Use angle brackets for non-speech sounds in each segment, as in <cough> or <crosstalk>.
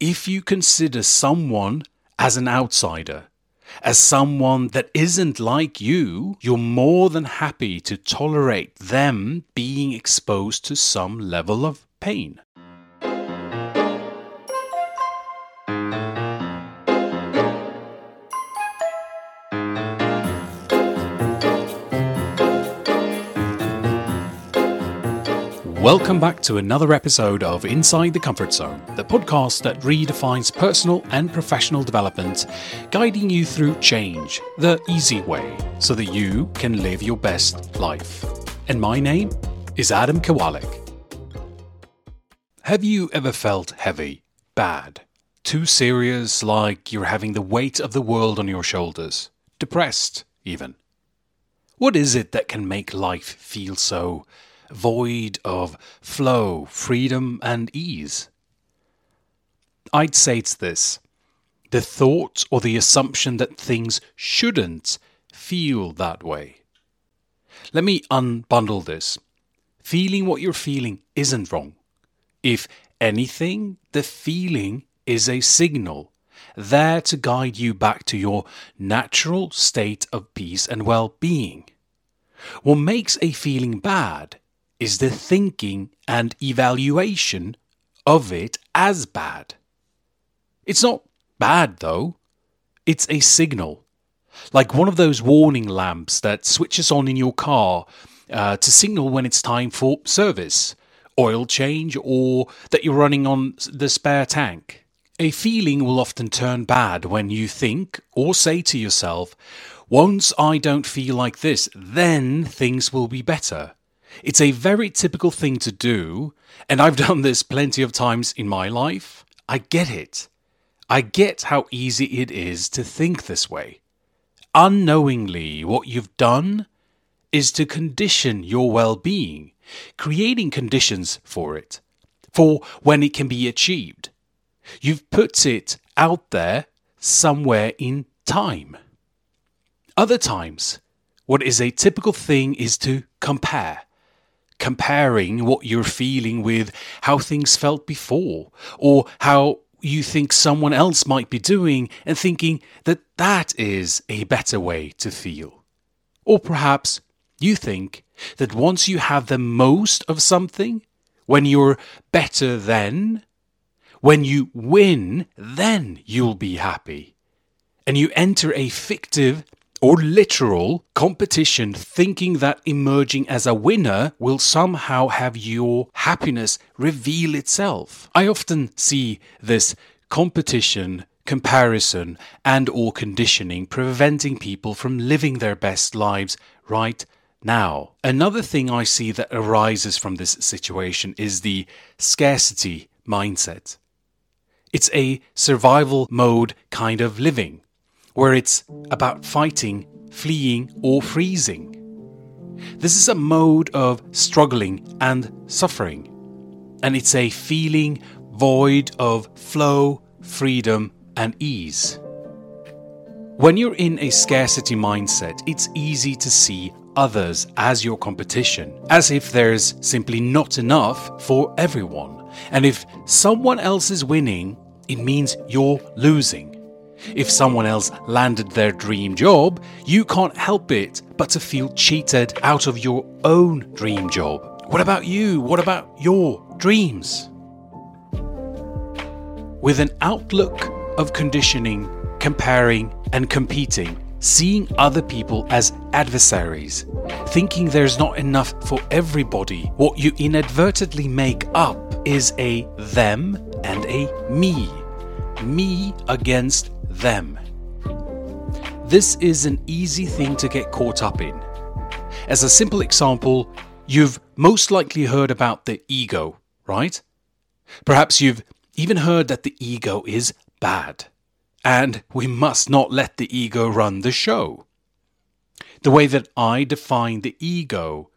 if you consider someone as an outsider, as someone that isn't like you, you're more than happy to tolerate them being exposed to some level of pain. Welcome back to another episode of Inside the Comfort Zone, the podcast that redefines personal and professional development, guiding you through change the easy way so that you can live your best life. And my name is Adam Kawalec. Have you ever felt heavy, bad, too serious, like you're having the weight of the world on your shoulders, depressed, even? What is it that can make life feel so void of flow, freedom, and ease? I'd say it's this the thought or the assumption that things shouldn't feel that way. Let me unbundle this. Feeling what you're feeling isn't wrong. If anything, the feeling is a signal there to guide you back to your natural state of peace and well being. What makes a feeling bad is the thinking and evaluation of it as bad. It's not bad though, it's a signal. Like one of those warning lamps that switches on in your car uh, to signal when it's time for service, oil change, or that you're running on the spare tank. A feeling will often turn bad when you think or say to yourself, once I don't feel like this, then things will be better. It's a very typical thing to do, and I've <laughs> done this plenty of times in my life. I get it. I get how easy it is to think this way. Unknowingly, what you've done is to condition your well being, creating conditions for it, for when it can be achieved. You've put it out there somewhere in time. Other times, what is a typical thing is to compare comparing what you're feeling with how things felt before or how you think someone else might be doing and thinking that that is a better way to feel. Or perhaps you think that once you have the most of something, when you're better then, when you win, then you'll be happy. And you enter a fictive or literal competition thinking that emerging as a winner will somehow have your happiness reveal itself. I often see this competition comparison and or conditioning preventing people from living their best lives right now. Another thing I see that arises from this situation is the scarcity mindset. It's a survival mode kind of living where it's about fighting, fleeing, or freezing. This is a mode of struggling and suffering, and it's a feeling void of flow, freedom, and ease. When you're in a scarcity mindset, it's easy to see others as your competition, as if there's simply not enough for everyone. And if someone else is winning, it means you're losing. If someone else landed their dream job, you can't help it but to feel cheated out of your own dream job. What about you? What about your dreams? With an outlook of conditioning, comparing, and competing, seeing other people as adversaries, thinking there's not enough for everybody, what you inadvertently make up is a them and a me. Me against them. This is an easy thing to get caught up in. As a simple example, you've most likely heard about the ego, right? Perhaps you've even heard that the ego is bad, and we must not let the ego run the show. The way that I define the ego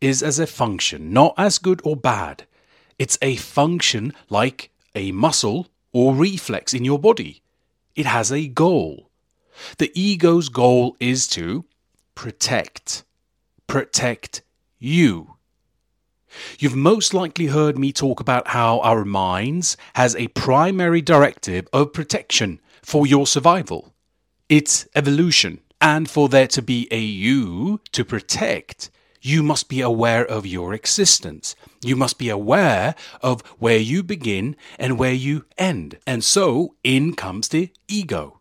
is as a function, not as good or bad. It's a function like a muscle or reflex in your body. It has a goal. The ego's goal is to protect. Protect you. You've most likely heard me talk about how our minds has a primary directive of protection for your survival. It's evolution. And for there to be a you to protect, you must be aware of your existence. You must be aware of where you begin and where you end. And so in comes the ego,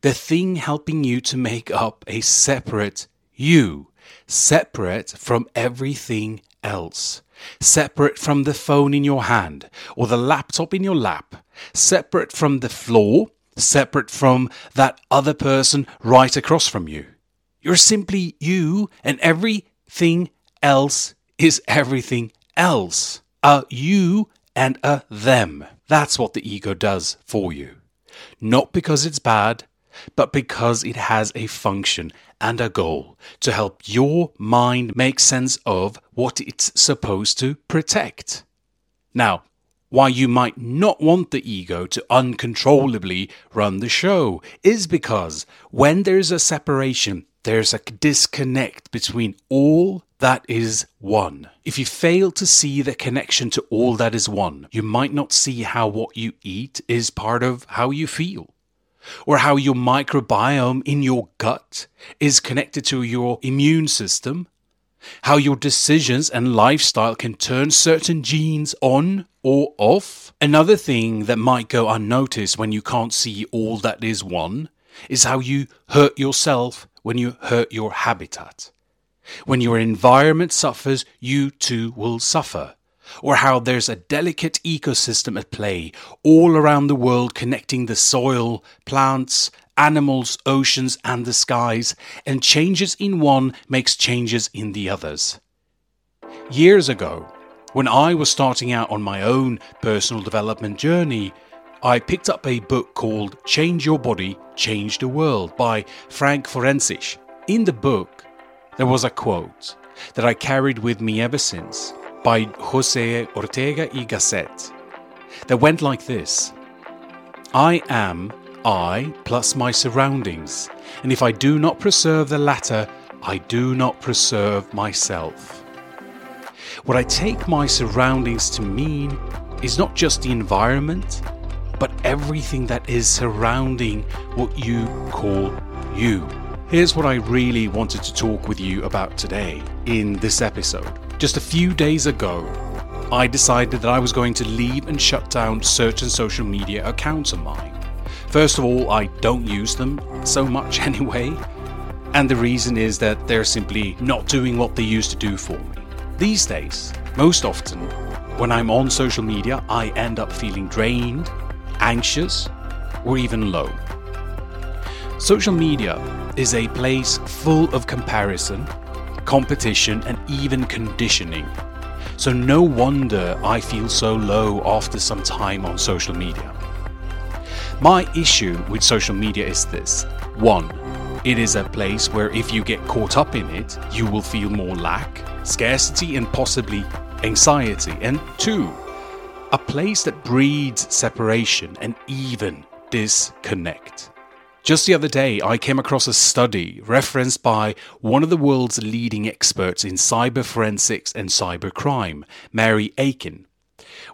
the thing helping you to make up a separate you, separate from everything else, separate from the phone in your hand or the laptop in your lap, separate from the floor separate from that other person right across from you. You're simply you, and everything else is everything else. A you and a them. That's what the ego does for you. Not because it's bad, but because it has a function and a goal to help your mind make sense of what it's supposed to protect. Now, why you might not want the ego to uncontrollably run the show is because when there's a separation, there's a disconnect between all that is one. If you fail to see the connection to all that is one, you might not see how what you eat is part of how you feel. Or how your microbiome in your gut is connected to your immune system how your decisions and lifestyle can turn certain genes on or off. Another thing that might go unnoticed when you can't see all that is one is how you hurt yourself when you hurt your habitat. When your environment suffers, you too will suffer. Or how there's a delicate ecosystem at play all around the world connecting the soil, plants, animals, oceans, and the skies, and changes in one makes changes in the others. Years ago, when I was starting out on my own personal development journey, I picked up a book called Change Your Body, Change the World by Frank Forencich. In the book, there was a quote that I carried with me ever since by Jose Ortega y Gasset that went like this I am I plus my surroundings, and if I do not preserve the latter, I do not preserve myself. What I take my surroundings to mean is not just the environment, but everything that is surrounding what you call you. Here's what I really wanted to talk with you about today in this episode. Just a few days ago, I decided that I was going to leave and shut down certain social media accounts of mine. First of all, I don't use them so much <laughs> anyway, and the reason is that they're simply not doing what they used to do for me. These days, most often, when I'm on social media, I end up feeling drained, anxious, or even low. Social media is a place full of comparison, competition, and even conditioning. So, no wonder I feel so low after some time on social media. My issue with social media is this one, it is a place where if you get caught up in it, you will feel more lack, scarcity, and possibly anxiety. And two, a place that breeds separation and even disconnect. Just the other day, I came across a study referenced by one of the world's leading experts in cyber forensics and cybercrime, Mary Aiken,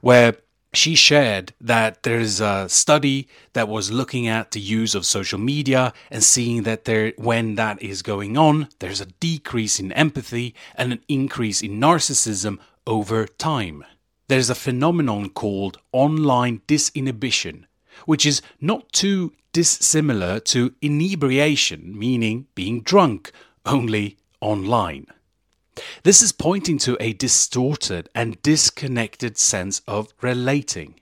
where she shared that there's a study that was looking at the use of social media and seeing that there when that is going on there's a decrease in empathy and an increase in narcissism over time there's a phenomenon called online disinhibition which is not too dissimilar to inebriation meaning being drunk only online this is pointing to a distorted and disconnected sense of relating.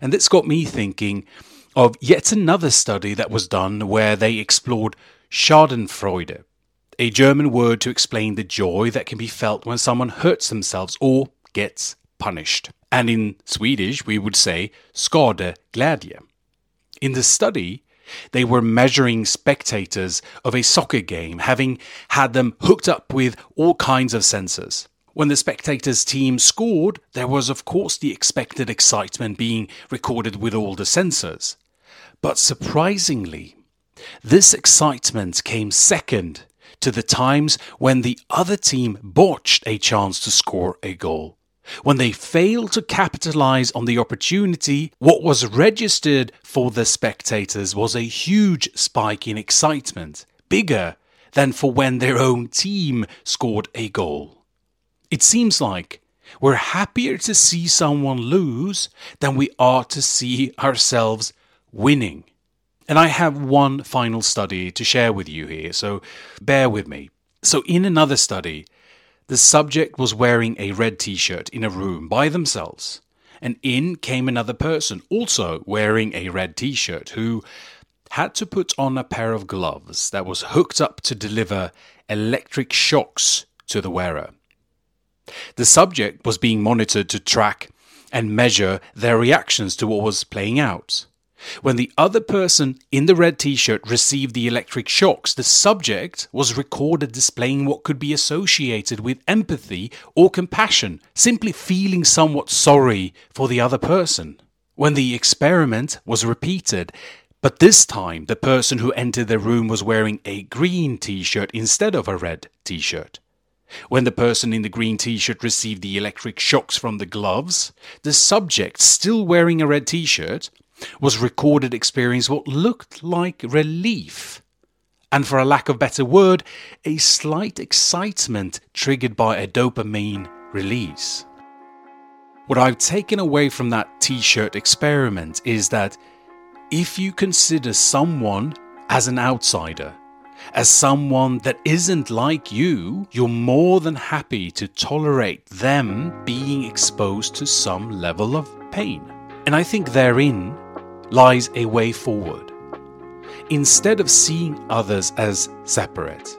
And this got me thinking of yet another study that was done where they explored Schadenfreude, a German word to explain the joy that can be felt when someone hurts themselves or gets punished. And in Swedish, we would say skadeglädje. In the study, they were measuring spectators of a soccer game, having had them hooked up with all kinds of sensors. When the spectators' team scored, there was, of course, the expected excitement being recorded with all the sensors. But surprisingly, this excitement came second to the times when the other team botched a chance to score a goal. When they failed to capitalize on the opportunity, what was registered for the spectators was a huge spike in excitement, bigger than for when their own team scored a goal. It seems like we're happier to see someone lose than we are to see ourselves winning. And I have one final study to share with you here, so bear with me. So, in another study, the subject was wearing a red t shirt in a room by themselves, and in came another person also wearing a red t shirt who had to put on a pair of gloves that was hooked up to deliver electric shocks to the wearer. The subject was being monitored to track and measure their reactions to what was playing out. When the other person in the red t shirt received the electric shocks, the subject was recorded displaying what could be associated with empathy or compassion, simply feeling somewhat sorry for the other person. When the experiment was repeated, but this time the person who entered the room was wearing a green t shirt instead of a red t shirt. When the person in the green t shirt received the electric shocks from the gloves, the subject, still wearing a red t shirt, was recorded experience what looked like relief. And for a lack of better word, a slight excitement triggered by a dopamine release. What I've taken away from that t shirt experiment is that if you consider someone as an outsider, as someone that isn't like you, you're more than happy to tolerate them being exposed to some level of pain. And I think therein lies a way forward. Instead of seeing others as separate,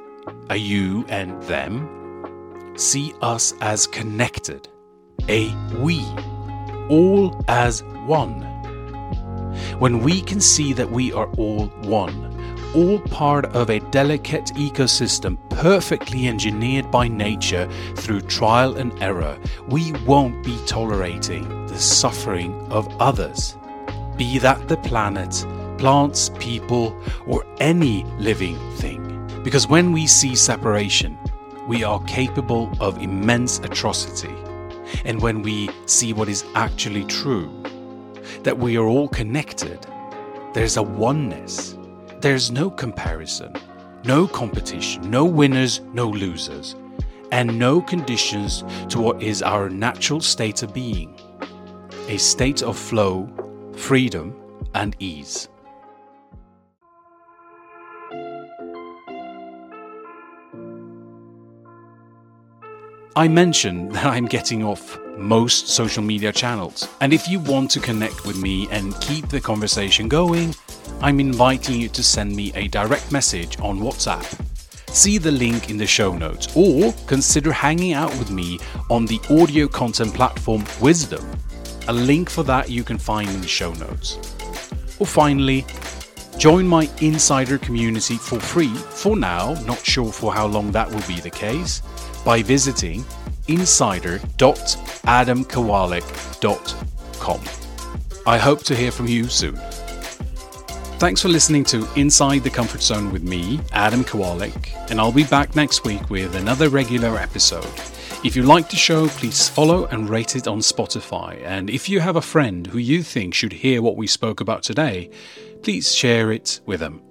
a you and them, see us as connected, a we, all as one. When we can see that we are all one, all part of a delicate ecosystem perfectly engineered by nature through trial and error, we won't be tolerating the suffering of others be that the planet, plants, people, or any living thing. Because when we see separation, we are capable of immense atrocity. And when we see what is actually true, that we are all connected, there's a oneness. There's no comparison, no competition, no winners, no losers, and no conditions to what is our natural state of being a state of flow freedom, and ease. I mentioned <laughs> that I'm getting off most social media channels, and if you want to connect with me and keep the conversation going, I'm inviting you to send me a direct message on WhatsApp. See the link in the show notes, or consider hanging out with me on the audio content platform Wisdom a link for that you can find in the show notes. Or finally, join my insider community for free for now, not sure for how long that will be the case, by visiting insider.adamkawalec.com. I hope to hear from you soon. Thanks for listening to Inside the Comfort Zone with me, Adam Kawalec, and I'll be back next week with another regular episode. If you like the show, please follow and rate it on Spotify. And if you have a friend who you think should hear what we spoke about today, please share it with them.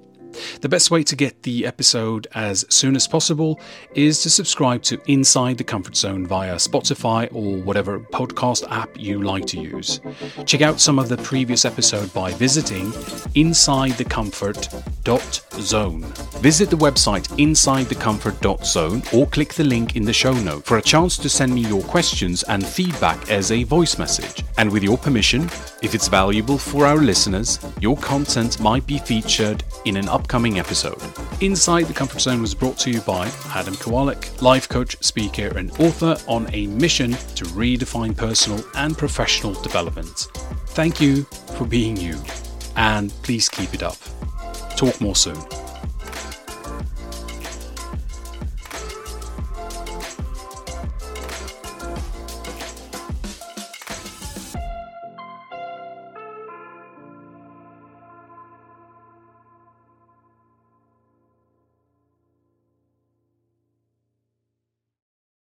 The best way to get the episode as soon as possible is to subscribe to Inside the Comfort Zone via Spotify or whatever podcast app you like to use. Check out some of the previous episode by visiting insidethecomfort.zone. Visit the website insidethecomfort.zone or click the link in the show note for a chance to send me your questions and feedback as a voice message. And with your permission, if it's valuable for our listeners, your content might be featured in an upcoming episode. Inside the Comfort Zone was brought to you by Adam Kawalec, life coach, speaker, and author on a mission to redefine personal and professional development. Thank you for being you, and please keep it up. Talk more soon.